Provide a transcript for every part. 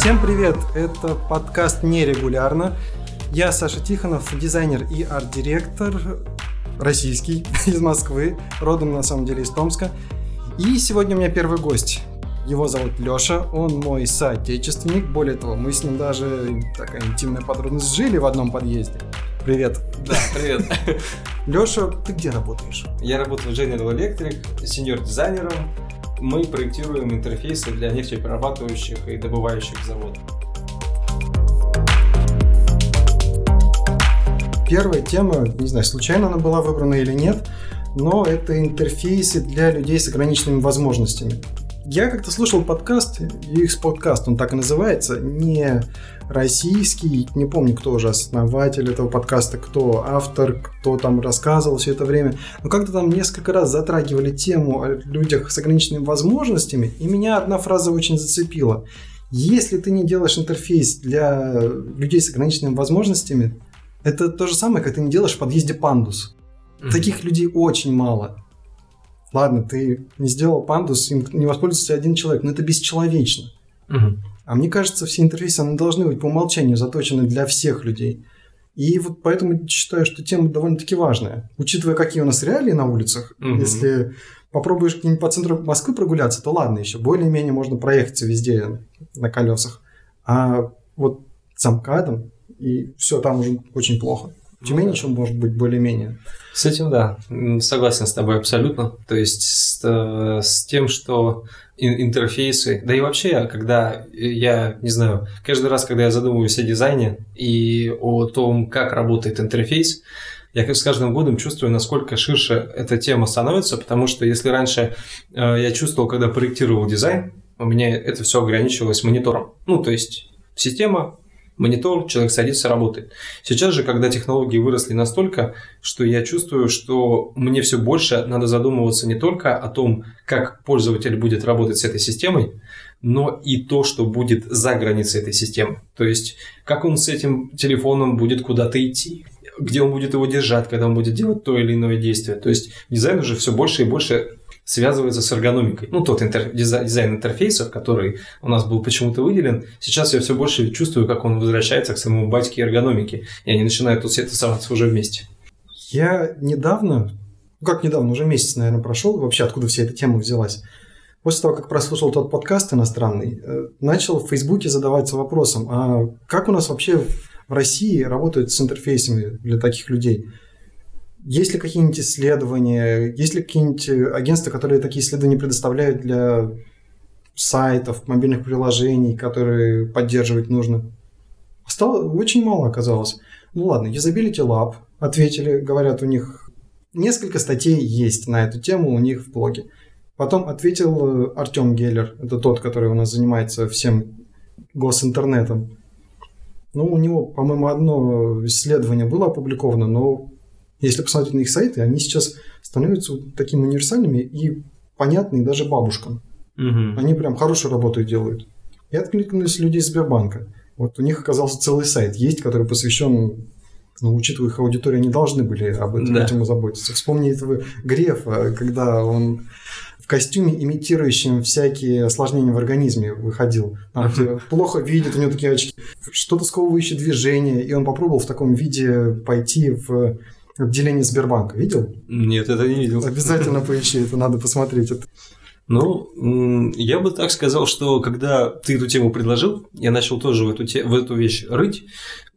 Всем привет! Это подкаст «Нерегулярно». Я Саша Тихонов, дизайнер и арт-директор, российский, из Москвы, родом на самом деле из Томска. И сегодня у меня первый гость. Его зовут Лёша, он мой соотечественник. Более того, мы с ним даже такая интимная подробность жили в одном подъезде. Привет. Да, привет. Лёша, ты где работаешь? Я работаю в General Electric, сеньор-дизайнером. Мы проектируем интерфейсы для нефтеперерабатывающих и добывающих заводов. Первая тема, не знаю, случайно она была выбрана или нет, но это интерфейсы для людей с ограниченными возможностями. Я как-то слушал подкаст, UX подкаст, он так и называется, не российский, не помню, кто уже основатель этого подкаста, кто автор, кто там рассказывал все это время, но как-то там несколько раз затрагивали тему о людях с ограниченными возможностями, и меня одна фраза очень зацепила. Если ты не делаешь интерфейс для людей с ограниченными возможностями, это то же самое, как ты не делаешь в подъезде пандус. Mm-hmm. Таких людей очень мало. Ладно, ты не сделал пандус, им не воспользуется один человек, но это бесчеловечно. Угу. А мне кажется, все интерфейсы они должны быть по умолчанию заточены для всех людей. И вот поэтому считаю, что тема довольно-таки важная. Учитывая, какие у нас реалии на улицах, угу. если попробуешь где-нибудь по центру Москвы прогуляться, то ладно еще, более-менее можно проехаться везде на колесах. А вот с амкадом, и все, там уже очень плохо. Тюмень ну, еще может быть более-менее. С этим, да, согласен с тобой абсолютно. То есть с, э, с тем, что интерфейсы, да и вообще, когда я, не знаю, каждый раз, когда я задумываюсь о дизайне и о том, как работает интерфейс, я с каждым годом чувствую, насколько ширше эта тема становится, потому что если раньше э, я чувствовал, когда проектировал дизайн, у меня это все ограничивалось монитором. Ну, то есть система, монитор, человек садится, работает. Сейчас же, когда технологии выросли настолько, что я чувствую, что мне все больше надо задумываться не только о том, как пользователь будет работать с этой системой, но и то, что будет за границей этой системы. То есть, как он с этим телефоном будет куда-то идти, где он будет его держать, когда он будет делать то или иное действие. То есть дизайн уже все больше и больше связывается с эргономикой. Ну, тот интер... дизайн интерфейсов, который у нас был почему-то выделен, сейчас я все больше чувствую, как он возвращается к самому батьке эргономики, и они начинают тут все тусоваться уже вместе. Я недавно, ну как недавно, уже месяц, наверное, прошел, вообще откуда вся эта тема взялась, после того, как прослушал тот подкаст иностранный, э, начал в Фейсбуке задаваться вопросом, а как у нас вообще в России работают с интерфейсами для таких людей? Есть ли какие-нибудь исследования, есть ли какие-нибудь агентства, которые такие исследования предоставляют для сайтов, мобильных приложений, которые поддерживать нужно? Стало очень мало оказалось. Ну ладно, Usability Lab ответили, говорят, у них несколько статей есть на эту тему у них в блоге. Потом ответил Артем Геллер, это тот, который у нас занимается всем госинтернетом. Ну, у него, по-моему, одно исследование было опубликовано, но если посмотреть на их сайты, они сейчас становятся такими универсальными и понятные даже бабушкам. Угу. Они прям хорошую работу делают. И откликнулись люди из Сбербанка. Вот у них оказался целый сайт есть, который посвящен ну, учитывая их аудиторию, они должны были об этом да. этим заботиться. Вспомни этого Грефа, когда он в костюме, имитирующем всякие осложнения в организме, выходил. Там, плохо видит, у него такие очки. Что-то сковывающее движение, и он попробовал в таком виде пойти в отделение Сбербанка. Видел? Нет, это не видел. Обязательно поищи, это надо посмотреть. Ну, я бы так сказал, что когда ты эту тему предложил, я начал тоже в эту, те... в эту вещь рыть,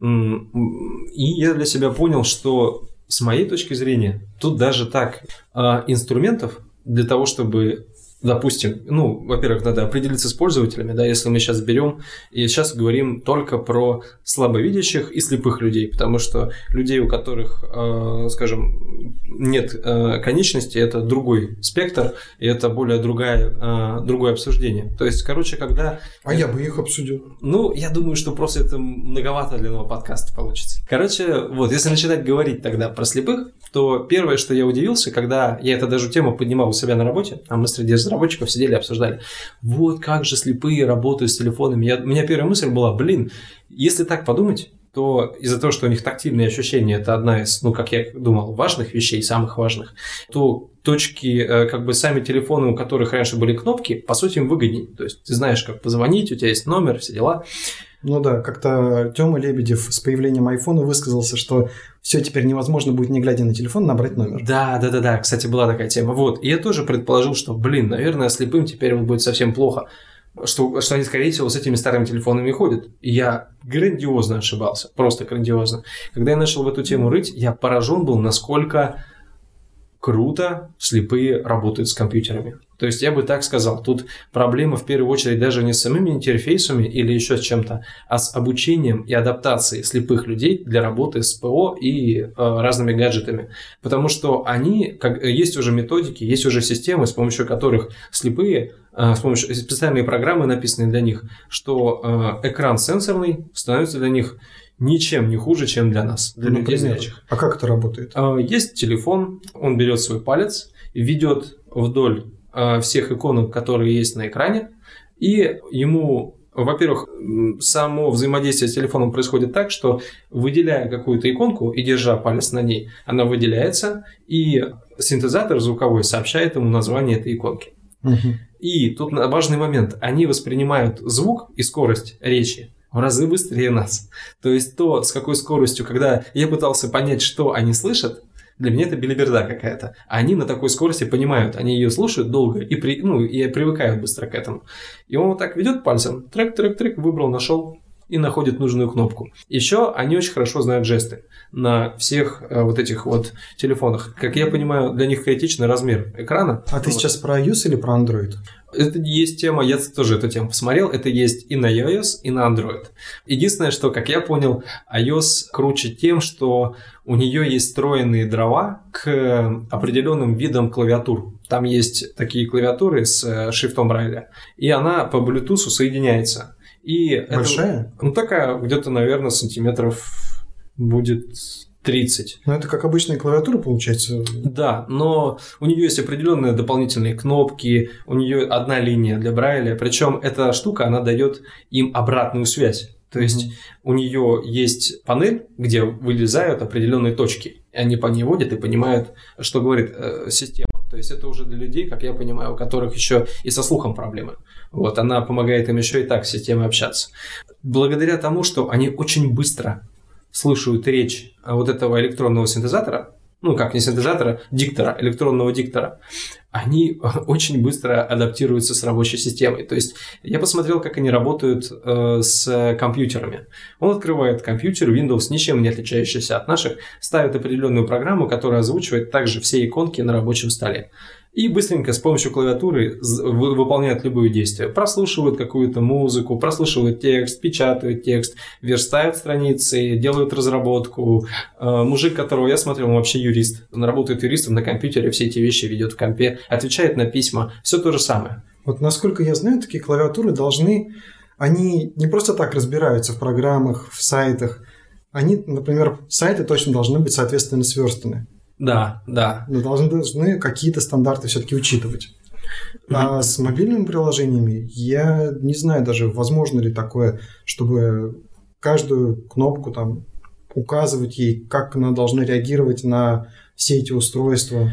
и я для себя понял, что с моей точки зрения, тут даже так, а, инструментов для того, чтобы допустим, ну, во-первых, надо определиться с пользователями, да, если мы сейчас берем и сейчас говорим только про слабовидящих и слепых людей, потому что людей, у которых, э, скажем, нет э, конечности, это другой спектр, и это более другая, э, другое обсуждение. То есть, короче, когда... А я бы их обсудил. Ну, я думаю, что просто это многовато для нового подкаста получится. Короче, вот, если начинать говорить тогда про слепых, то первое, что я удивился, когда я эту даже тему поднимал у себя на работе, а мы среди разработчиков сидели обсуждали, вот как же слепые работают с телефонами. Я, у меня первая мысль была, блин, если так подумать, то из-за того, что у них тактильные ощущения, это одна из, ну, как я думал, важных вещей, самых важных, то точки, э, как бы сами телефоны, у которых раньше были кнопки, по сути, им выгоднее. То есть ты знаешь, как позвонить, у тебя есть номер, все дела. Ну да, как-то Тёма Лебедев с появлением айфона высказался, что все теперь невозможно будет, не глядя на телефон, набрать номер. Да, да, да, да. Кстати, была такая тема. Вот. И я тоже предположил, что, блин, наверное, слепым теперь будет совсем плохо. Что, что они, скорее всего, с этими старыми телефонами ходят. И я грандиозно ошибался. Просто грандиозно. Когда я начал в эту тему рыть, я поражен был, насколько круто слепые работают с компьютерами. То есть я бы так сказал, тут проблема в первую очередь даже не с самими интерфейсами или еще с чем-то, а с обучением и адаптацией слепых людей для работы с ПО и э, разными гаджетами. Потому что они, как, есть уже методики, есть уже системы, с помощью которых слепые, э, с помощью специальные программы написанные для них, что э, экран сенсорный становится для них ничем не хуже, чем для нас, для Ну, людей зрячих. А как это работает? А, Есть телефон, он берет свой палец, ведет вдоль всех иконок, которые есть на экране, и ему, во-первых, само взаимодействие с телефоном происходит так, что выделяя какую-то иконку и держа палец на ней, она выделяется, и синтезатор звуковой сообщает ему название этой иконки. И тут важный момент. Они воспринимают звук и скорость речи в разы быстрее нас. То есть то, с какой скоростью, когда я пытался понять, что они слышат, для меня это белиберда какая-то. Они на такой скорости понимают, они ее слушают долго и, при, ну, и привыкают быстро к этому. И он вот так ведет пальцем, трек, трек, трек, выбрал, нашел и находит нужную кнопку. Еще они очень хорошо знают жесты на всех э, вот этих вот телефонах. Как я понимаю, для них критичный размер экрана. А ты Вот. сейчас про iOS или про Android? Это есть тема, я тоже эту тему посмотрел, это есть и на iOS, и на Android. Единственное, что, как я понял, iOS круче тем, что у нее есть встроенные дрова к определенным видам клавиатур. Там есть такие клавиатуры с э, шрифтом Брайля, и она по Bluetooth соединяется. И это- Большая? ну, такая, где-то, наверное, сантиметров будет 30. Ну, это как обычная клавиатура, получается. Да, но у нее есть определенные дополнительные кнопки, у нее одна линия для Брайля, причем эта штука, она дает им обратную связь. То есть у нее есть панель, где вылезают определенные точки, и они по ней водят и понимают, что говорит э, система. То есть это уже для людей, как я понимаю, у которых еще и со слухом проблемы. Вот, она помогает им еще и так с системой общаться. Благодаря тому, что они очень быстро слушают речь а, вот этого электронного синтезатора, ну как не синтезатора, диктора, электронного диктора, они очень быстро адаптируются с рабочей системой. То есть я посмотрел, как они работают э, с компьютерами. Он открывает компьютер Windows, ничем не отличающийся от наших, ставит определенную программу, которая озвучивает также все иконки на рабочем столе. И быстренько с помощью клавиатуры выполняют любые действия. Прослушивают какую-то музыку, прослушивают текст, печатают текст, верстают страницы, делают разработку. Э, Мужик, которого я смотрел, он вообще юрист. Он работает юристом на компьютере, все эти вещи ведет в компе, отвечает на письма. Все то же самое. Вот насколько я знаю, такие клавиатуры должны... Они не просто так разбираются в программах, в сайтах. Они, например, сайты точно должны быть соответственно сверстаны. Да, да. Но должны, должны какие-то стандарты все-таки учитывать. А с мобильными приложениями я не знаю даже, возможно ли такое, чтобы каждую кнопку там указывать ей, как она должна реагировать на все эти устройства.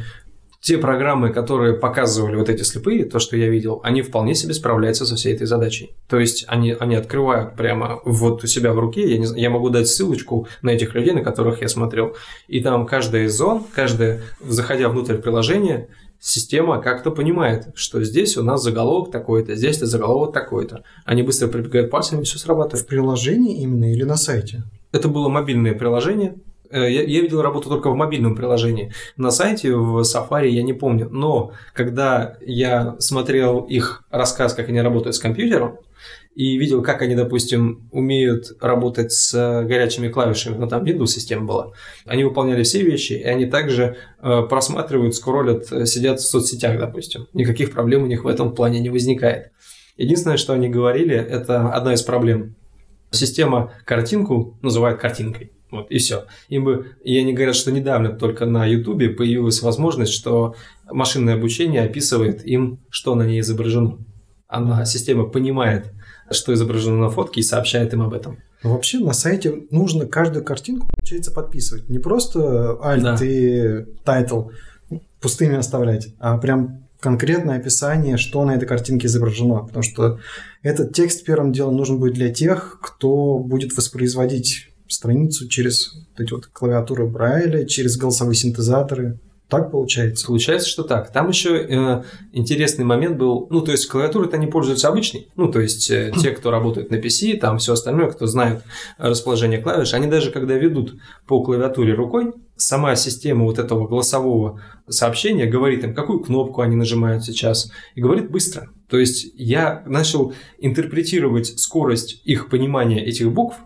Те программы, которые показывали вот эти слепые, то, что я видел, они вполне себе справляются со всей этой задачей. То есть они, они открывают прямо вот у себя в руке, я, не, я могу дать ссылочку на этих людей, на которых я смотрел, и там каждая из зон, каждая, заходя внутрь приложения, система как-то понимает, что здесь у нас заголовок такой-то, здесь заголовок такой-то. Они быстро прибегают пальцами, и все срабатывает. В приложении именно или на сайте? Это было мобильное приложение. Э, Я, я видел работу только в мобильном приложении. На сайте в Safari я не помню. Но когда я смотрел их рассказ, как они работают с компьютером, и видел, как они, допустим, умеют работать с горячими клавишами, ну там Windows система была, они выполняли все вещи, и они также э, просматривают, скроллят, э, сидят в соцсетях, допустим. Никаких проблем у них в этом плане не возникает. Единственное, что они говорили, это одна из проблем. Система картинку называет картинкой. Вот, и все. Им бы, и они говорят, что недавно только на Ютубе появилась возможность, что машинное обучение описывает им, что на ней изображено. Она, система понимает, что изображено на фотке и сообщает им об этом. Вообще на сайте нужно каждую картинку, получается, подписывать. Не просто alt да. и title пустыми оставлять, а прям конкретное описание, что на этой картинке изображено. Потому что этот текст первым делом нужен будет для тех, кто будет воспроизводить страницу через вот эти вот клавиатуры Брайля, через голосовые синтезаторы. Так получается? Получается, что так. Там еще э, интересный момент был, ну, то есть клавиатуры-то они пользуются обычной, ну, то есть э, те, кто работает на PC, там все остальное, кто знает расположение клавиш, они даже когда ведут по клавиатуре рукой, сама система вот этого голосового сообщения говорит им, какую кнопку они нажимают сейчас, и говорит быстро. То есть я начал интерпретировать скорость их понимания этих букв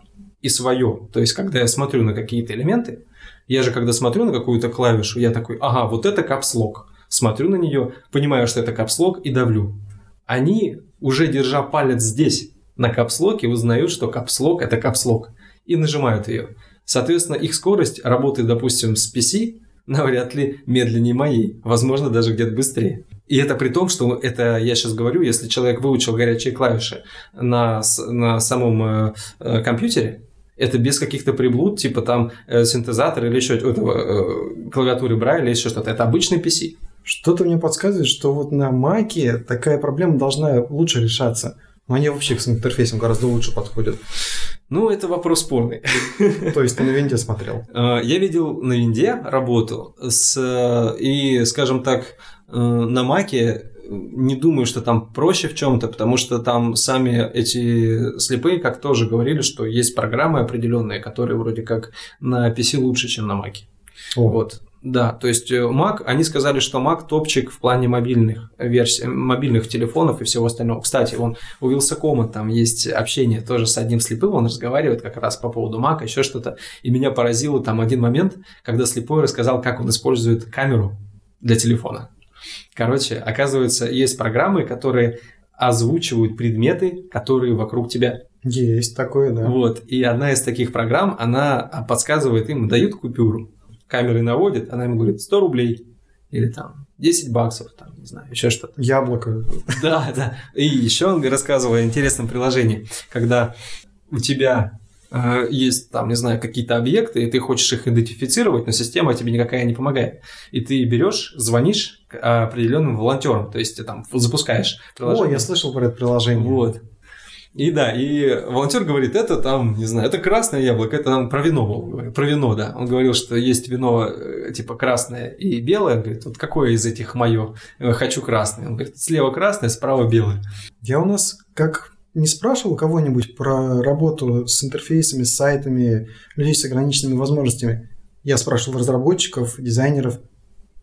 и свое. То есть, когда я смотрю на какие-то элементы, я же, когда смотрю на какую-то клавишу, я такой, ага, вот это капслок. Смотрю на нее, понимаю, что это капслок и давлю. Они, уже держа палец здесь, на капслоке, узнают, что капслок – это капслок, и нажимают ее. Соответственно, их скорость работает, допустим, с PC навряд ли медленнее моей, возможно, даже где-то быстрее. И это при том, что это я сейчас говорю, если человек выучил горячие клавиши на, на самом э, э компьютере, это без каких-то приблуд, типа там э, синтезатор или еще этого, э, клавиатуры Брайля или еще что-то. Это обычный PC. Что-то мне подсказывает, что вот на Маке такая проблема должна лучше решаться. Но они вообще к интерфейсам гораздо лучше подходят. Ну, это вопрос спорный. То есть ты на винде смотрел? Э, я видел на винде, работал, с, и, скажем так, э, на Маке не думаю, что там проще в чем-то, потому что там сами эти слепые, как тоже говорили, что есть программы определенные, которые вроде как на PC лучше, чем на Mac. О. Вот. Да, то есть э, Mac, они сказали, что Mac топчик в плане мобильных версий, мобильных телефонов и всего остального. Кстати, он у Вилсакома там есть общение тоже с одним слепым, он разговаривает как раз по поводу Mac, еще что-то. И меня поразило там один момент, когда слепой рассказал, как он использует камеру для телефона. Короче, оказывается, есть программы, которые озвучивают предметы, которые вокруг тебя. Есть такое, да. Вот. И одна из таких программ, она подсказывает им, дают купюру. Камеры наводит, она ему говорит 100 рублей. Или там 10 баксов, там, не знаю, еще что-то. Яблоко. Да, да. И еще он рассказывал о интересном приложении, когда у тебя есть там, не знаю, какие-то объекты, и ты хочешь их идентифицировать, но система тебе никакая не помогает. И ты берешь, звонишь определенным волонтерам, то есть ты там запускаешь приложение. О, я слышал про это приложение. Вот. И да, и волонтер говорит, это там, не знаю, это красное яблоко, это там про вино был, про вино, да. Он говорил, что есть вино э, типа красное и белое. Он говорит, вот какое из этих мое? Хочу красное. Он говорит, слева красное, справа белое. Я у нас как не спрашивал кого-нибудь про работу с интерфейсами, с сайтами, людей с ограниченными возможностями? Я спрашивал разработчиков, дизайнеров.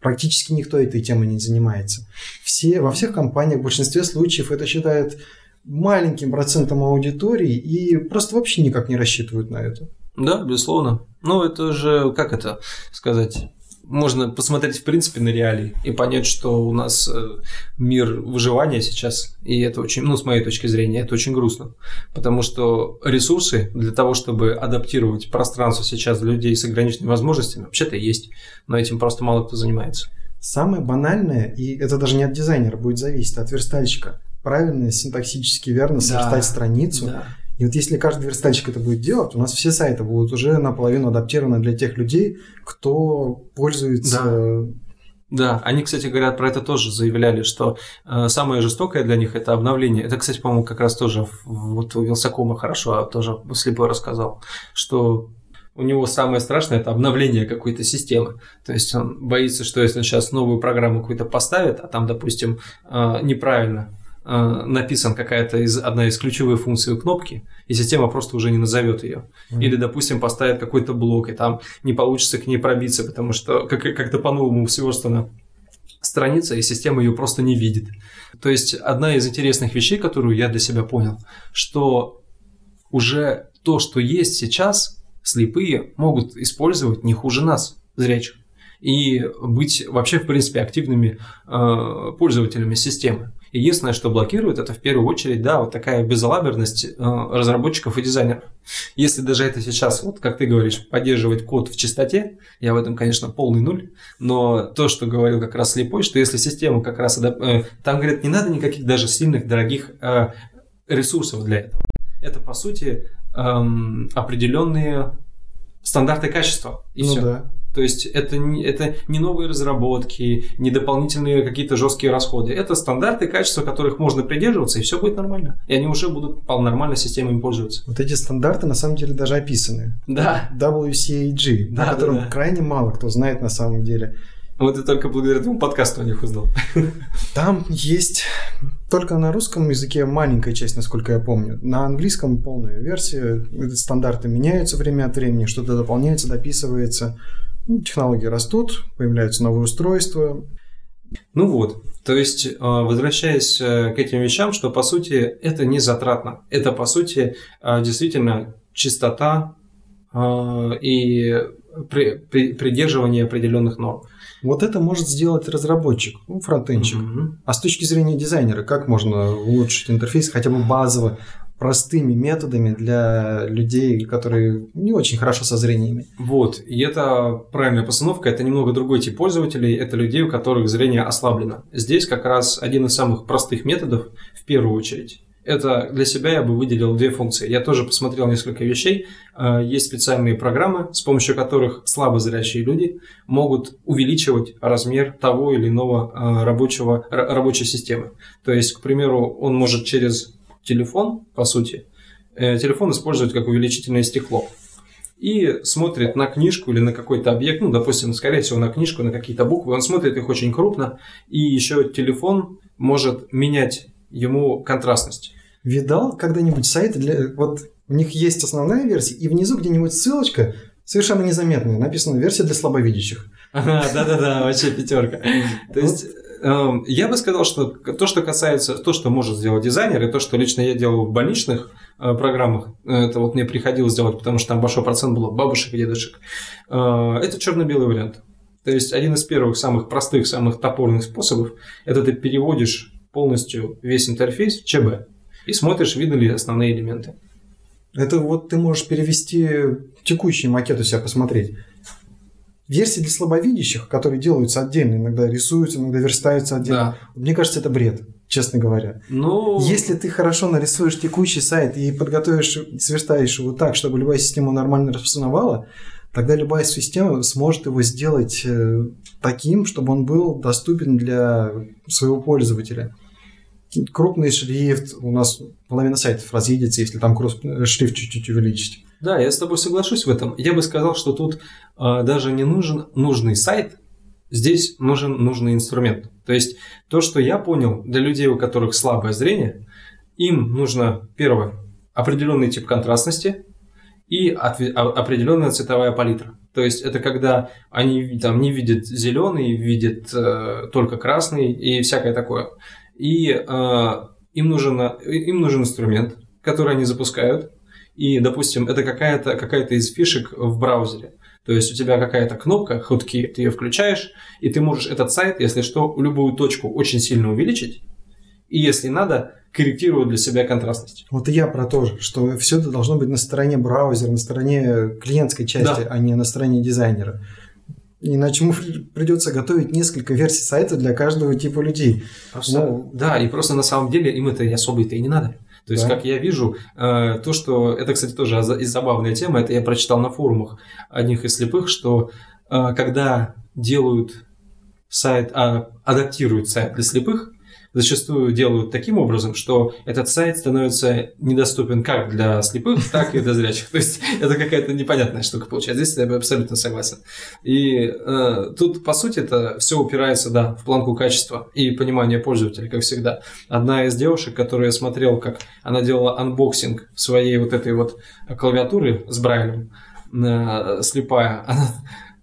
Практически никто этой темой не занимается. Все, во всех компаниях в большинстве случаев это считают маленьким процентом аудитории и просто вообще никак не рассчитывают на это. Да, безусловно. Ну, это же, как это сказать, можно посмотреть, в принципе, на реалии и понять, что у нас э, мир выживания сейчас, и это очень, ну, с моей точки зрения, это очень грустно, потому что ресурсы для того, чтобы адаптировать пространство сейчас для людей с ограниченными возможностями, вообще-то есть, но этим просто мало кто занимается. Самое банальное, и это даже не от дизайнера будет зависеть, а от верстальщика, правильно, синтаксически верно сверстать да, страницу, да и вот если каждый верстальщик это будет делать, у нас все сайты будут уже наполовину адаптированы для тех людей, кто пользуется да. Да, они, кстати, говорят, про это тоже заявляли, что э, самое жестокое для них это обновление. Это, кстати, по-моему, как раз тоже вот у Вилсакома хорошо а тоже слепой рассказал, что у него самое страшное это обновление какой-то системы. То есть он боится, что если он сейчас новую программу какую-то поставит, а там, допустим, э, неправильно написан какая-то из, одна из ключевых функций кнопки, и система просто уже не назовет ее. Mm-hmm. Или, допустим, поставит какой-то блок, и там не получится к ней пробиться, потому что как- как-то по-новому сверстана страница, и система ее просто не видит. То есть одна из интересных вещей, которую я для себя понял, что уже то, что есть сейчас, слепые могут использовать не хуже нас, зрячих, и быть вообще, в принципе, активными э, пользователями системы. Единственное, что блокирует, это в первую очередь, да, вот такая безалаберность э, разработчиков и дизайнеров. Если даже это сейчас, вот как ты говоришь, поддерживать код в чистоте, я в этом, конечно, полный нуль, но то, что говорил как раз слепой, что если система как раз, э, там, говорят, не надо никаких даже сильных, дорогих э, ресурсов для этого. Это, по сути, эм, определенные стандарты качества. И ну все. да. То есть это не, это не новые разработки, не дополнительные какие-то жесткие расходы. Это стандарты качества, которых можно придерживаться, и все будет нормально. И они уже будут нормально системами пользоваться. Вот эти стандарты на самом деле даже описаны. Да. WCAG, Да, о котором да, да. крайне мало кто знает на самом деле. Вот и только благодаря этому подкасту о них узнал. Там есть только на русском языке маленькая часть, насколько я помню. На английском полная версия. Стандарты меняются время от времени, что-то дополняется, дописывается. Ну, Технологии растут, появляются новые устройства. Ну вот, то есть, э, возвращаясь э, к этим вещам, что по сути это не затратно. Это по сути э, действительно чистота и при- при- придерживание определенных норм. Вот это может сделать разработчик, ну, фронтенчик. Мгм. А с точки зрения дизайнера, как можно улучшить интерфейс хотя бы базово, простыми методами для людей, которые не очень хорошо со зрениями? Вот, и это правильная постановка, это немного другой тип пользователей, это людей, у которых зрение ослаблено. Здесь как раз один из самых простых методов, в первую очередь, это для себя я бы выделил две функции. Я тоже посмотрел несколько вещей. Э, Есть специальные программы, с помощью которых слабозрячие люди могут увеличивать размер того или иного э, рабочего, рабочей системы. То есть, к примеру, он может через телефон, по сути, э, телефон использовать как увеличительное стекло и смотрит на книжку или на какой-то объект, ну, допустим, скорее всего, на книжку, на какие-то буквы, он смотрит их очень крупно, и еще телефон может менять ему контрастность. Видал когда-нибудь сайты для... Вот у них есть основная версия, и внизу где-нибудь ссылочка совершенно незаметная, написана версия для слабовидящих. Ага, да-да-да, вообще пятерка. То есть я бы сказал, что то, что касается, то, что может сделать дизайнер, и то, что лично я делал в больничных э, программах, э, это вот мне приходилось делать, потому что там большой процент было бабушек и дедушек, э, это черно-белый вариант. То есть один из первых, самых простых, самых топорных способов, это ты переводишь полностью весь интерфейс в ЧБ и смотришь, видны ли основные элементы. Это вот ты можешь перевести текущий макет у себя посмотреть. Версии для слабовидящих, которые делаются отдельно, иногда рисуются, иногда верстаются отдельно. Мне кажется, это бред, честно говоря. Ну, Если ты хорошо нарисуешь текущий сайт и подготовишь, сверстаешь его так, чтобы любая система нормально распознавала, тогда любая система сможет его сделать э, таким, чтобы он был доступен для своего пользователя. Крупный шрифт, у нас половина сайтов разъедется, если там шрифт чуть-чуть увеличить. Да, я с тобой соглашусь в этом. Я бы сказал, что тут э, даже не нужен нужный сайт, здесь нужен нужный инструмент. То есть то, что я понял, для людей, у которых слабое зрение, им нужно, первое, определенный тип контрастности и а- определенная цветовая палитра. То есть это когда они там не видят зеленый, видят э, только красный и всякое такое. И э, им, нужен, им нужен инструмент, который они запускают, и, допустим, это какая-то какая из фишек в браузере. То есть у тебя какая-то кнопка, худки, ты ее включаешь, и ты можешь этот сайт, если что, любую точку очень сильно увеличить, и если надо, корректировать для себя контрастность. Вот и я про то же, что все это должно быть на стороне браузера, на стороне клиентской части, Да. а не на стороне дизайнера. Иначе ему придется готовить несколько версий сайта для каждого типа людей. Просто, Ну, да, и просто на самом деле им это особо-то и не надо. То есть, Да. как я вижу, э, то, что... Это, кстати, тоже забавная тема, это я прочитал на форумах одних из слепых, что э, когда делают сайт, а, адаптируют сайт для слепых, зачастую делают таким образом, что этот сайт становится недоступен как для слепых, так и для зрячих. То есть это какая-то непонятная штука получается. Здесь я абсолютно согласен. И э, тут, по сути, это все упирается, да, в планку качества и понимания пользователя, как всегда. Одна из девушек, которую я смотрел, как она делала анбоксинг своей вот этой вот клавиатуры с Брайлем, э, слепая, она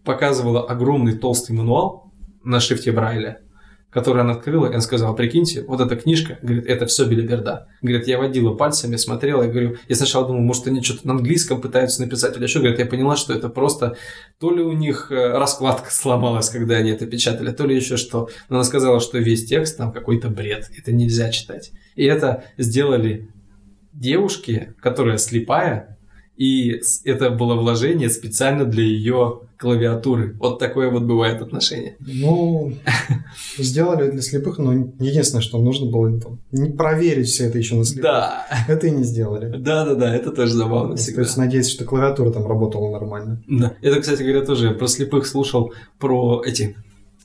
показывала огромный толстый мануал на шрифте Брайля, который она открыла, и она сказала, прикиньте, вот эта книжка, говорит, это все билиберда. Говорит, я водила пальцами, смотрела, и говорю, я сначала думал, может, они что-то на английском пытаются написать или еще, говорит, я поняла, что это просто то ли у них э, раскладка сломалась, когда они это печатали, то ли еще что. Но она сказала, что весь текст там какой-то бред, это нельзя читать. И это сделали девушки, которая слепая, и это было вложение специально для ее клавиатуры. Вот такое вот бывает отношение. Ну, сделали для слепых, но единственное, что нужно было там, не проверить все это еще на слепых. Да. Это и не сделали. Да, да, да, это тоже забавно всегда. То есть надеюсь, что клавиатура там работала нормально. Да. Это, кстати говоря, тоже про слепых слушал про эти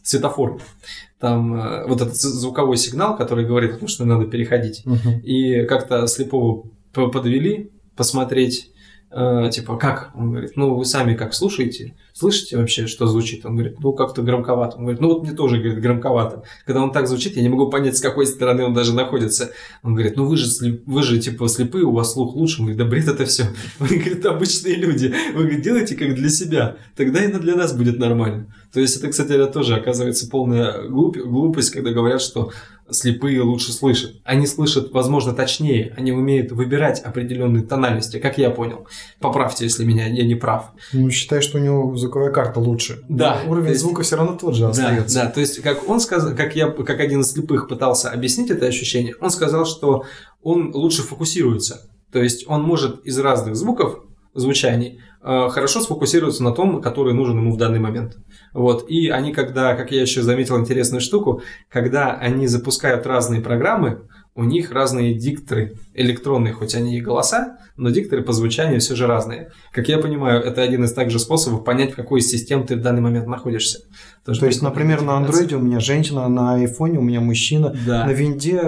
светофор. Там э, вот этот звуковой сигнал, который говорит о том, что надо переходить. Мгм. И как-то слепого подвели посмотреть, э, типа, как? Он говорит, ну, вы сами как слушаете? Слышите вообще, что звучит? Он говорит, ну, как-то громковато. Он говорит, ну, вот мне тоже, говорит, громковато. Когда он так звучит, я не могу понять, с какой стороны он даже находится. Он говорит, ну, вы же, вы же типа, слепые, у вас слух лучше. Он говорит, да бред это все. Он говорит, обычные люди. Вы, говорит, делайте как для себя. Тогда и для нас будет нормально. То есть, это, кстати, это тоже оказывается полная глуп- глупость, когда говорят, что слепые лучше слышат. Они слышат, возможно, точнее. Они умеют выбирать определенные тональности, как я понял. Поправьте, если меня я не прав. Ну, считай, что у него звуковая карта лучше. Да, Но Уровень то есть- звука все равно тот же Да, остается. да, то есть, как он сказал, как я, как один из слепых пытался объяснить это ощущение, он сказал, что он лучше фокусируется. То есть он может из разных звуков, звучаний, э, хорошо сфокусироваться на том, который нужен ему в данный момент. Вот. И они, когда, как я еще заметил интересную штуку, когда они запускают разные программы, у них разные дикторы электронные, хоть они и голоса, но дикторы по звучанию все же разные. Как я понимаю, это один из также способов понять, в какой из систем ты в данный момент находишься. Тоже То есть, например, на андроиде у меня женщина, на айфоне у меня мужчина, Да. на винде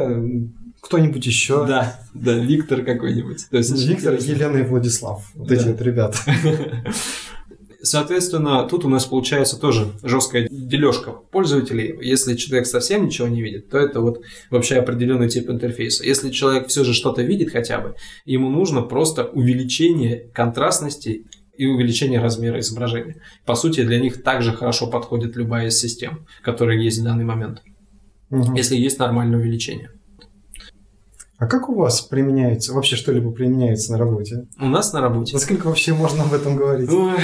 кто-нибудь еще. Да, да, Виктор какой-нибудь. То есть Виктор, интересно. Елена и Владислав. Вот Да. эти вот ребята. Соответственно, тут у нас получается тоже жесткая дележка пользователей. Если человек совсем ничего не видит, то это вот вообще определенный тип интерфейса. Если человек все же что-то видит хотя бы, ему нужно просто увеличение контрастности и увеличение размера изображения. По сути, для них также хорошо подходит любая из систем, которая есть в данный момент, Мгм. если есть нормальное увеличение. А как у вас применяется, вообще что-либо применяется на работе? У нас на работе Насколько вообще можно об этом говорить? Ой,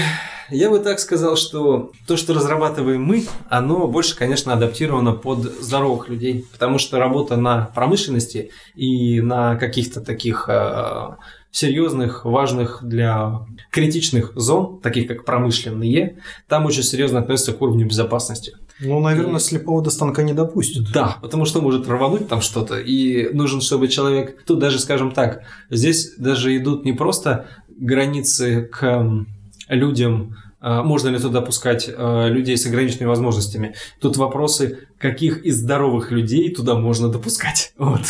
Я бы так сказал, что то, что разрабатываем мы, оно больше, конечно, адаптировано под здоровых людей, потому что работа на промышленности и на каких-то таких э, серьезных, важных для критичных зон, таких как промышленные, там очень серьезно относятся к уровню безопасности. Ну, наверное, И- слепого до станка не допустят. Да, потому что может рвануть там что-то, и нужен, чтобы человек... Тут даже, скажем так, здесь даже идут не просто границы к людям, можно ли туда пускать а, людей с ограниченными возможностями. Тут вопросы, каких из здоровых людей туда можно допускать. Вот.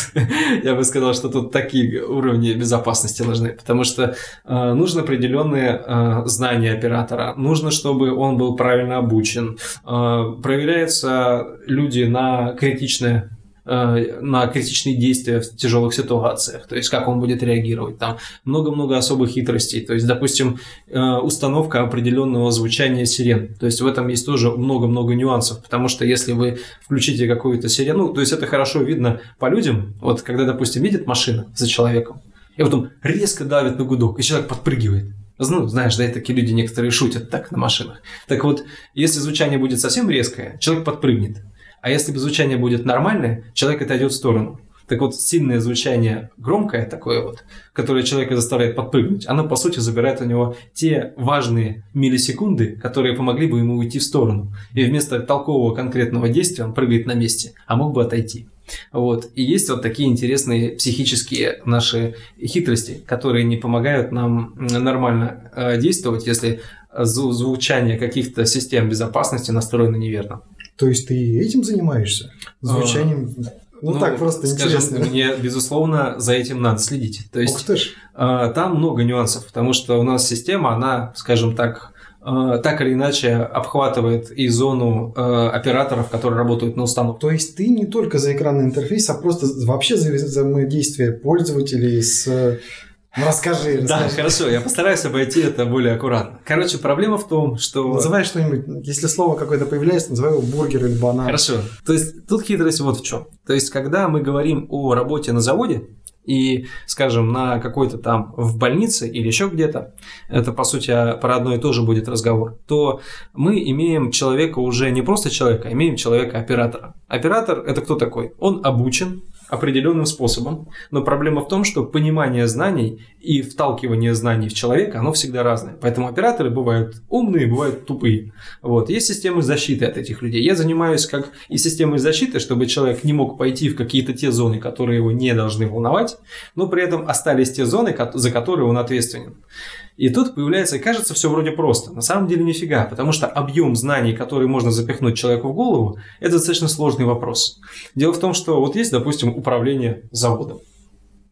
Я бы сказал, что тут такие уровни безопасности нужны, потому что а, нужно определенные а, знания оператора, нужно, чтобы он был правильно обучен, а, проверяются люди на критичное на критичные действия в тяжелых ситуациях, то есть как он будет реагировать. Там много-много особых хитростей. То есть, допустим, э, установка определенного звучания сирен. То есть в этом есть тоже много-много нюансов, потому что если вы включите какую-то сирену, то есть это хорошо видно по людям, вот когда, допустим, видит машина за человеком, и потом резко давит на гудок, и человек подпрыгивает. Ну, знаешь, да, и такие люди некоторые шутят так на машинах. Так вот, если звучание будет совсем резкое, человек подпрыгнет. А если бы звучание будет нормальное, человек отойдет в сторону. Так вот, сильное звучание, громкое такое вот, которое человека заставляет подпрыгнуть, оно, по сути, забирает у него те важные миллисекунды, которые помогли бы ему уйти в сторону. И вместо толкового конкретного действия он прыгает на месте, а мог бы отойти. Вот. И есть вот такие интересные психические наши хитрости, которые не помогают нам нормально э, действовать, если зву- звучание каких-то систем безопасности настроено неверно. То есть ты этим занимаешься? Звучанием? Ну, так, просто скажем, интересно. Мне, безусловно, за этим надо следить. То есть Ух ты ж. э, там много нюансов, потому что у нас система, она, скажем так, э, так или иначе обхватывает и зону э, операторов, которые работают на установке. То есть ты не только за экранный интерфейс, а просто вообще за взаимодействие пользователей с... Ну, расскажи, Да, хорошо, я постараюсь обойти это более аккуратно. Короче, проблема в том, что... Называй что-нибудь, если слово какое-то появляется, называй его бургер или банан. Хорошо. То есть тут хитрость вот в чем. То есть, когда мы говорим о работе на заводе, и, скажем, на какой-то там в больнице или еще где-то, это, по сути, про одно и то же будет разговор, то мы имеем человека уже не просто человека, а имеем человека-оператора. Оператор – это кто такой? Он обучен, определенным способом, но проблема в том, что понимание знаний и вталкивание знаний в человека, оно всегда разное. Поэтому операторы бывают умные, бывают тупые. Вот. Есть системы защиты от этих людей. Я занимаюсь как и системой защиты, чтобы человек не мог пойти в какие-то те зоны, которые его не должны волновать, но при этом остались те зоны, за которые он ответственен. И тут появляется, кажется, все вроде просто. На самом деле нифига, потому что объем знаний, который можно запихнуть человеку в голову, это достаточно сложный вопрос. Дело в том, что вот есть, допустим, управление заводом.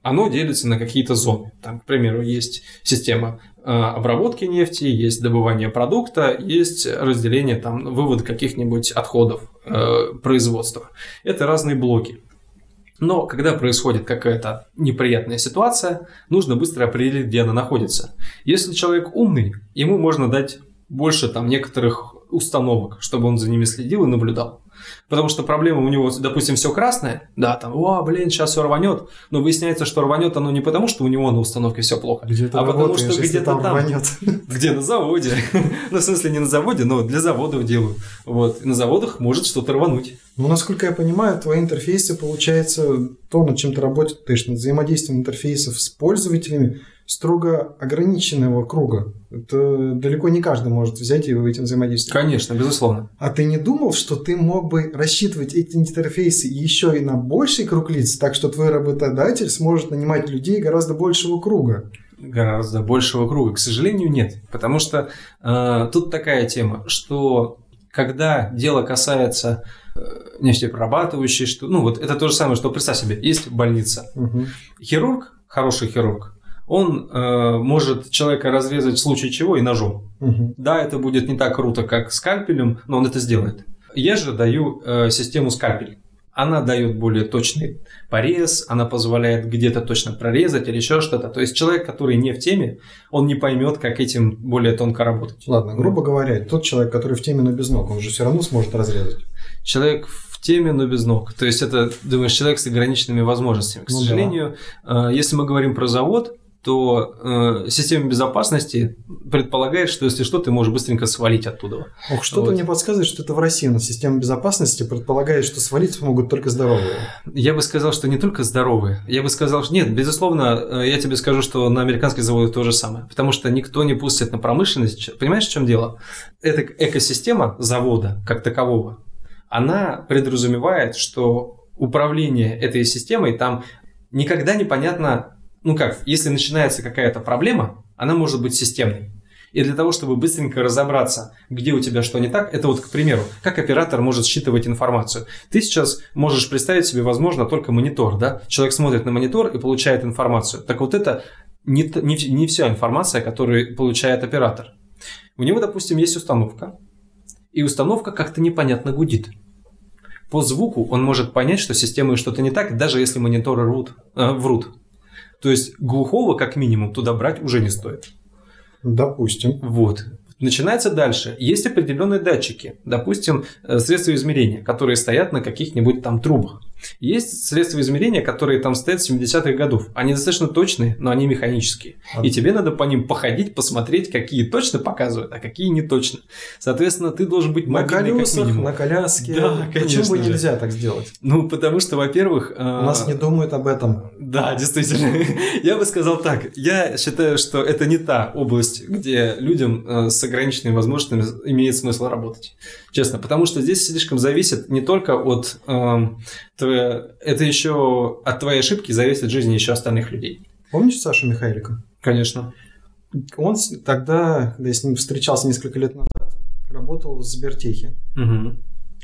Оно делится на какие-то зоны. Там, к примеру, есть система э, обработки нефти, есть добывание продукта, есть разделение, там, вывод каких-нибудь отходов э, производства. Это разные блоки. Но когда происходит какая-то неприятная ситуация, нужно быстро определить, где она находится. Если человек умный, ему можно дать больше там некоторых установок, чтобы он за ними следил и наблюдал. Потому что проблема у него, допустим, все красное, да, там, о, блин, сейчас все рванет, но выясняется, что рванет оно не потому, что у него на установке все плохо, где-то а потому что где-то там, там рванет. где на заводе, ну, в смысле, не на заводе, но для заводов делают, вот, на заводах может что-то рвануть. Ну, насколько я понимаю, твои интерфейсы, получается, то, над чем ты работаешь, над взаимодействием интерфейсов с пользователями, строго ограниченного круга. Это далеко не каждый может взять и этим взаимодействовать. Конечно, безусловно. А ты не думал, что ты мог бы рассчитывать эти интерфейсы еще и на больший круг лиц, так что твой работодатель сможет нанимать людей гораздо большего круга? Гораздо большего круга. К сожалению, нет. Потому что э, тут такая тема, что когда дело касается э, нефтеперерабатывающей, что, ну вот это то же самое, что представь себе, есть больница. Угу. Хирург, хороший хирург, он э, может человека разрезать в случае чего и ножом. Угу. Да, это будет не так круто, как скальпелем, но он это сделает. Я же даю э, систему скальпель. Она дает более точный порез, она позволяет где-то точно прорезать или еще что-то. То есть человек, который не в теме, он не поймет, как этим более тонко работать. Ладно, грубо говоря, тот человек, который в теме, но без ног, он же все равно сможет разрезать. Человек в теме, но без ног. То есть это, думаешь, человек с ограниченными возможностями. К Ну да. сожалению, э, если мы говорим про завод, то э, система безопасности предполагает, что если что, ты можешь быстренько свалить оттуда. Ох, что-то Вот. мне подсказывает, что это в России у нас система безопасности предполагает, что свалить могут только здоровые. Я бы сказал, что не только здоровые. Я бы сказал, что нет, безусловно, э, я тебе скажу, что на американских заводах то же самое. Потому что никто не пустит на промышленность. Понимаешь, в чем дело? Эта экосистема завода как такового, она подразумевает, что управление этой системой там никогда непонятно, ну как, если начинается какая-то проблема, она может быть системной. И для того, чтобы быстренько разобраться, где у тебя что не так, это вот, к примеру, как оператор может считывать информацию. Ты сейчас можешь представить себе, возможно, только монитор, да? Человек смотрит на монитор и получает информацию. Так вот это не, не, не вся информация, которую получает оператор. У него, допустим, есть установка, и установка как-то непонятно гудит. По звуку он может понять, что системой что-то не так, даже если мониторы рвут, э, врут. То есть глухого, как минимум, туда брать уже не стоит. Допустим. Вот. Начинается дальше. Есть определенные датчики, допустим, э, средства измерения, которые стоят на каких-нибудь там трубах. Есть средства измерения, которые там стоят с 70-х годов. Они достаточно точные, но они механические. А- И тебе надо по ним походить, посмотреть, какие точно показывают, а какие не точно. Соответственно, ты должен быть На колесах, на коляске. Да, Почему конечно бы же. нельзя так сделать? Ну, потому что, во-первых... У нас не думают об этом. Да, действительно. Я бы сказал так. Я считаю, что это не та область, где людям э, с ограниченными возможностями имеет смысл работать. Честно. Потому что здесь слишком зависит не только от... эм, твоей- это еще от твоей ошибки зависит жизнь еще остальных людей. Помнишь Сашу Михайлика? Конечно. Он тогда, когда я с ним встречался несколько лет назад, работал в Сбертехе.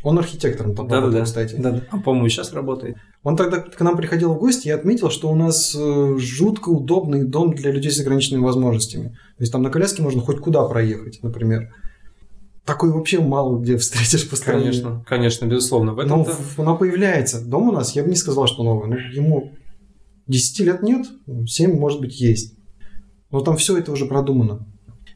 Он архитектором там Да-да-да. работал, кстати. Да-да. А, по-моему, сейчас работает. Он тогда к нам приходил в гости и отметил, что у нас э, жутко удобный дом для людей с ограниченными возможностями. То есть там на коляске можно хоть куда проехать, например. Такой вообще мало где встретишь по стране. Конечно, конечно, безусловно. В Но этом в- оно появляется. Дом у нас, я бы не сказал, что новый. Ну, ему 10 лет нет, 7, может быть, есть. Но там все это уже продумано.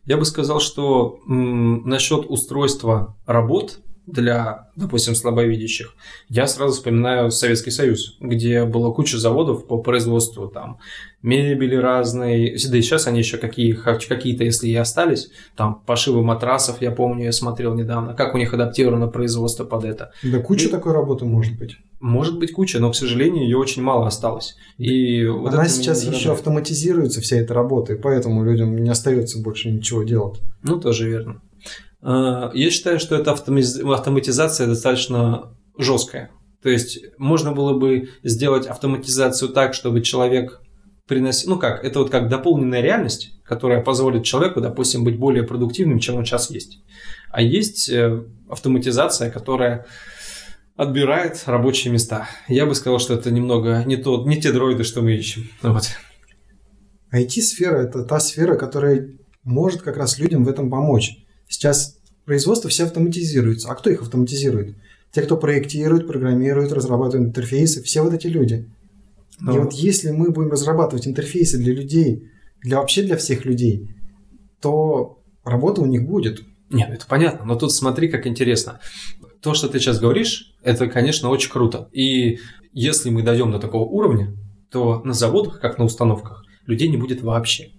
Я бы сказал, что м, насчет устройства работ для, допустим, слабовидящих, я сразу вспоминаю Советский Союз, где было куча заводов по производству там мебели разной, да и сейчас они еще какие, какие-то, если и остались, там пошивы матрасов, я помню, я смотрел недавно, как у них адаптировано производство под это. Да куча и... такой работы может быть. Может быть куча, но, к сожалению, ее очень мало осталось. И вот Она сейчас еще автоматизируется, вся эта работа, и поэтому людям не остается больше ничего делать. Ну, тоже верно. А, я считаю, что эта автоматизация достаточно жесткая. То есть можно было бы сделать автоматизацию так, чтобы человек приносил, ну как, это вот как дополненная реальность, которая позволит человеку, допустим, быть более продуктивным, чем он сейчас есть. А есть э, автоматизация, которая отбирает рабочие места. Я бы сказал, что это немного не, то, не те дроиды, что мы ищем. Вот. IT-сфера – это та сфера, которая может как раз людям в этом помочь. Сейчас производство все автоматизируется. А кто их автоматизирует? Те, кто проектирует, программирует, разрабатывает интерфейсы, все вот эти люди. Но... И вот если мы будем разрабатывать интерфейсы для людей, для вообще для всех людей, то работа у них будет. Нет, это понятно, но тут смотри, как интересно. То, что ты сейчас говоришь, это, конечно, очень круто. И если мы дойдем до такого уровня, то на заводах, как на установках, людей не будет вообще.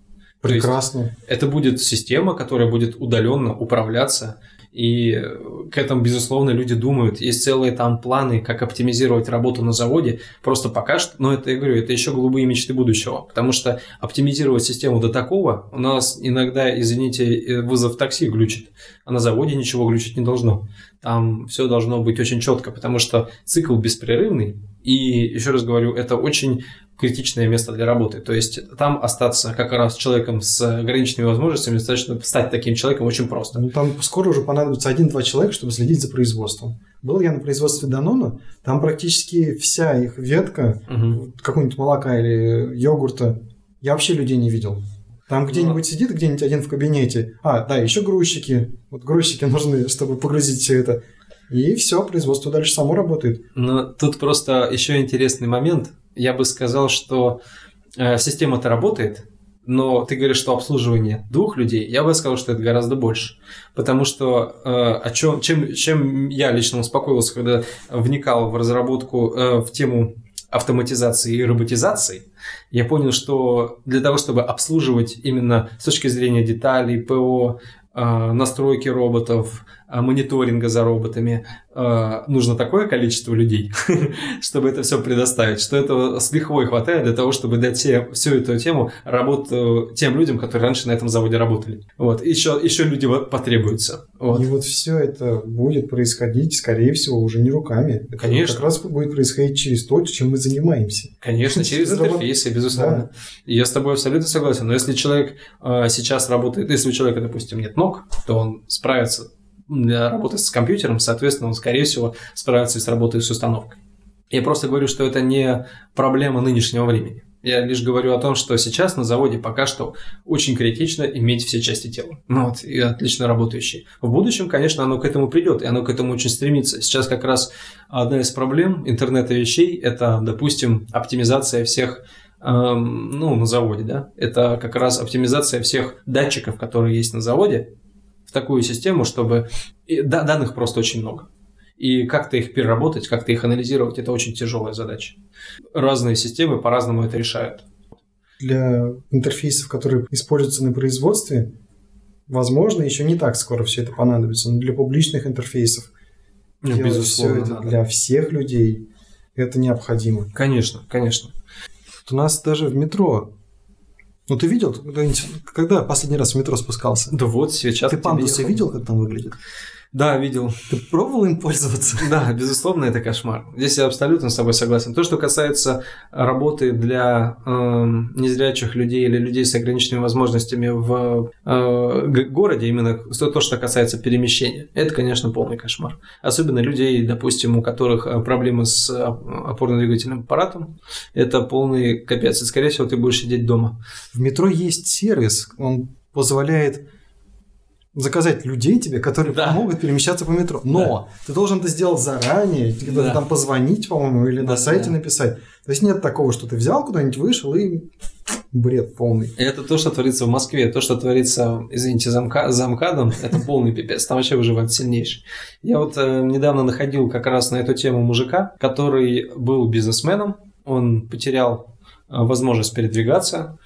Прекрасно. это будет система, которая будет удаленно управляться. И к этому, безусловно, люди думают. Есть целые там планы, как оптимизировать работу на заводе. Просто пока что, но это, я говорю, это еще голубые мечты будущего. Потому что оптимизировать систему до такого у нас иногда, извините, вызов такси глючит. А на заводе ничего глючить не должно. Там все должно быть очень четко, потому что цикл беспрерывный. И еще раз говорю, это очень критичное место для работы. То есть там остаться как раз человеком с ограниченными возможностями, достаточно стать таким человеком очень просто. Ну, там скоро уже понадобится один-два человека, чтобы следить за производством. Был я на производстве Данона, там практически вся их ветка, угу. какого-нибудь молока или йогурта, я вообще людей не видел. Там где-нибудь ну. сидит, где-нибудь один в кабинете. А, да, еще грузчики. Вот грузчики нужны, чтобы погрузить все это. И все, производство дальше само работает. Но тут просто еще интересный момент я бы сказал, что э, система-то работает, но ты говоришь, что обслуживание двух людей, я бы сказал, что это гораздо больше. Потому что э, о чем, чем, чем я лично успокоился, когда вникал в разработку, э, в тему автоматизации и роботизации, я понял, что для того, чтобы обслуживать именно с точки зрения деталей, ПО, э, настройки роботов, мониторинга за роботами, Э, нужно такое количество людей, чтобы это все предоставить, что этого с лихвой хватает для того, чтобы дать все, всю эту тему работу тем людям, которые раньше на этом заводе работали. Вот. Еще, еще люди потребуются. Вот. И вот все это будет происходить, скорее всего, уже не руками. Это Конечно. Как раз будет происходить через то, чем мы занимаемся. Конечно, через интерфейсы, безусловно. Да. Я с тобой абсолютно согласен. Но если человек э, сейчас работает, если у человека, допустим, нет ног, то он справится для работы с компьютером, соответственно, он, скорее всего, справится и с работой с установкой. Я просто говорю, что это не проблема нынешнего времени. Я лишь говорю о том, что сейчас на заводе пока что очень критично иметь все части тела. Ну вот, и отлично работающие. В будущем, конечно, оно к этому придет, и оно к этому очень стремится. Сейчас как раз одна из проблем интернета вещей – это, допустим, оптимизация всех эм, ну, на заводе, да, это как раз оптимизация всех датчиков, которые есть на заводе, такую систему, чтобы данных просто очень много. И как-то их переработать, как-то их анализировать, это очень тяжелая задача. Разные системы по-разному это решают. Для интерфейсов, которые используются на производстве, возможно, еще не так скоро все это понадобится, но для публичных интерфейсов ну, безусловно, все это для всех людей это необходимо. Конечно, конечно. у нас даже в метро ну, ты видел, когда последний раз в метро спускался? Да вот, сейчас. Ты пандусы видел, как там выглядит? Да, видел. Ты пробовал им пользоваться? Да, безусловно, это кошмар. Здесь я абсолютно с тобой согласен. То, что касается работы для э, незрячих людей или людей с ограниченными возможностями в э, городе, именно то, что касается перемещения, это, конечно, полный кошмар. Особенно людей, допустим, у которых э, проблемы с э, опорно-двигательным аппаратом, это полный капец. И, скорее всего, ты будешь сидеть дома. В метро есть сервис, он позволяет заказать людей тебе, которые Да. помогут перемещаться по метро. Но ты должен это сделать заранее, Да. там позвонить, по-моему, или Да, на сайте да. написать. То есть нет такого, что ты взял куда-нибудь, вышел и бред полный. Это то, что творится в Москве, то, что творится, извините, за, МК за МКАДом, это полный пипец, там вообще выживает сильнейший. Я вот э, недавно находил как раз на эту тему мужика, который был бизнесменом, он потерял э, возможность передвигаться,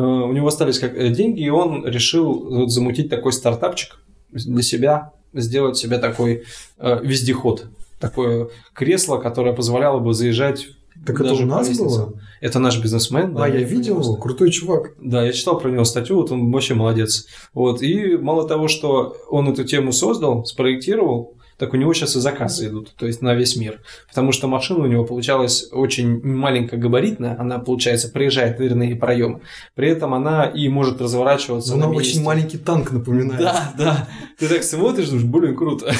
у него остались как, э, деньги, и он решил замутить такой стартапчик для себя, сделать себе такой э, вездеход, такое кресло, которое позволяло бы заезжать Так это у нас было? Это наш бизнесмен. Да, я видел его, крутой чувак. да, я читал про него статью, вот он вообще молодец. Вот, и мало того, что он эту тему создал, спроектировал, так у него сейчас и заказы идут, то есть на весь мир. Потому что машина у него получалась очень маленькая габаритная, она, получается, проезжает дверные проемы. При этом она и может разворачиваться Она очень маленький танк напоминает. Да, да. Ты так смотришь, думаешь, блин, круто.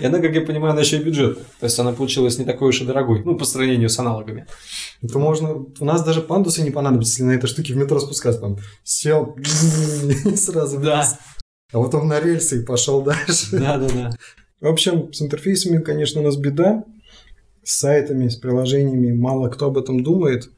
И она, как я понимаю, она еще и бюджетная. То есть она получилась не такой уж и дорогой, ну, по сравнению с аналогами. Это можно... У нас даже пандусы не понадобится, если на этой штуке в метро спускаться. Там сел сразу Да. А вот он на рельсы и пошел дальше. Да, да, да. В общем, с интерфейсами, конечно, у нас беда. С сайтами, с приложениями мало кто об этом думает.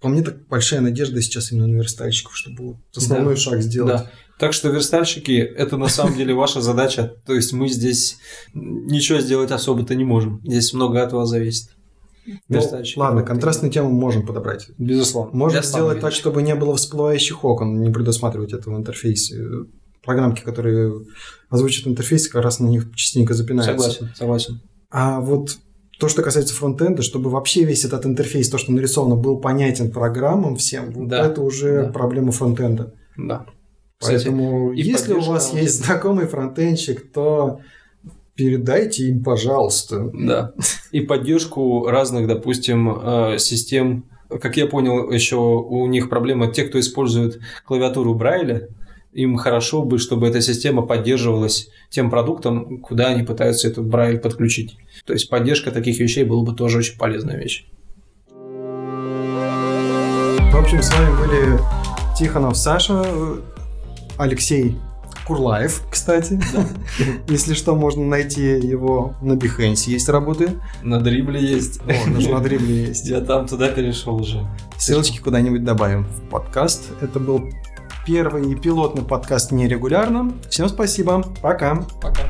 По мне так большая надежда сейчас именно на верстальщиков, чтобы вот основной шаг сделать. Да. Так что, верстальщики, это на самом деле ваша задача. То есть мы здесь ничего сделать особо-то не можем. Здесь много от вас зависит. Ну, Верстальщики. ладно, контрастную тему можем подобрать. Безусловно. Сам сделать так, чтобы не было всплывающих окон, не предусматривать это в интерфейсе. Программки, которые озвучат интерфейс, как раз на них частенько запинаются. Согласен, согласен. А вот то, что касается фронтенда, чтобы вообще весь этот интерфейс, то, что нарисовано, был понятен программам всем, вот Да, это уже да. проблема фронтенда. Да. Кстати, Поэтому, и если у вас есть знакомый фронтенщик, то передайте им, пожалуйста. Да. И поддержку разных, допустим, э, систем. Как я понял, еще у них проблема те, кто использует клавиатуру Брайля, им хорошо бы, чтобы эта система поддерживалась тем продуктом, куда они пытаются этот Брайль подключить. То есть поддержка таких вещей была бы тоже очень полезная вещь. В общем, с вами были Тихонов Саша, Алексей Курлаев, кстати. Если что, можно найти его на Behance, есть работы. На дрибле есть. О, даже на дрибле есть. Я там туда перешел уже. Ссылочки куда-нибудь добавим в подкаст. Это был первый пилотный подкаст нерегулярно. Всем спасибо. Пока. Пока.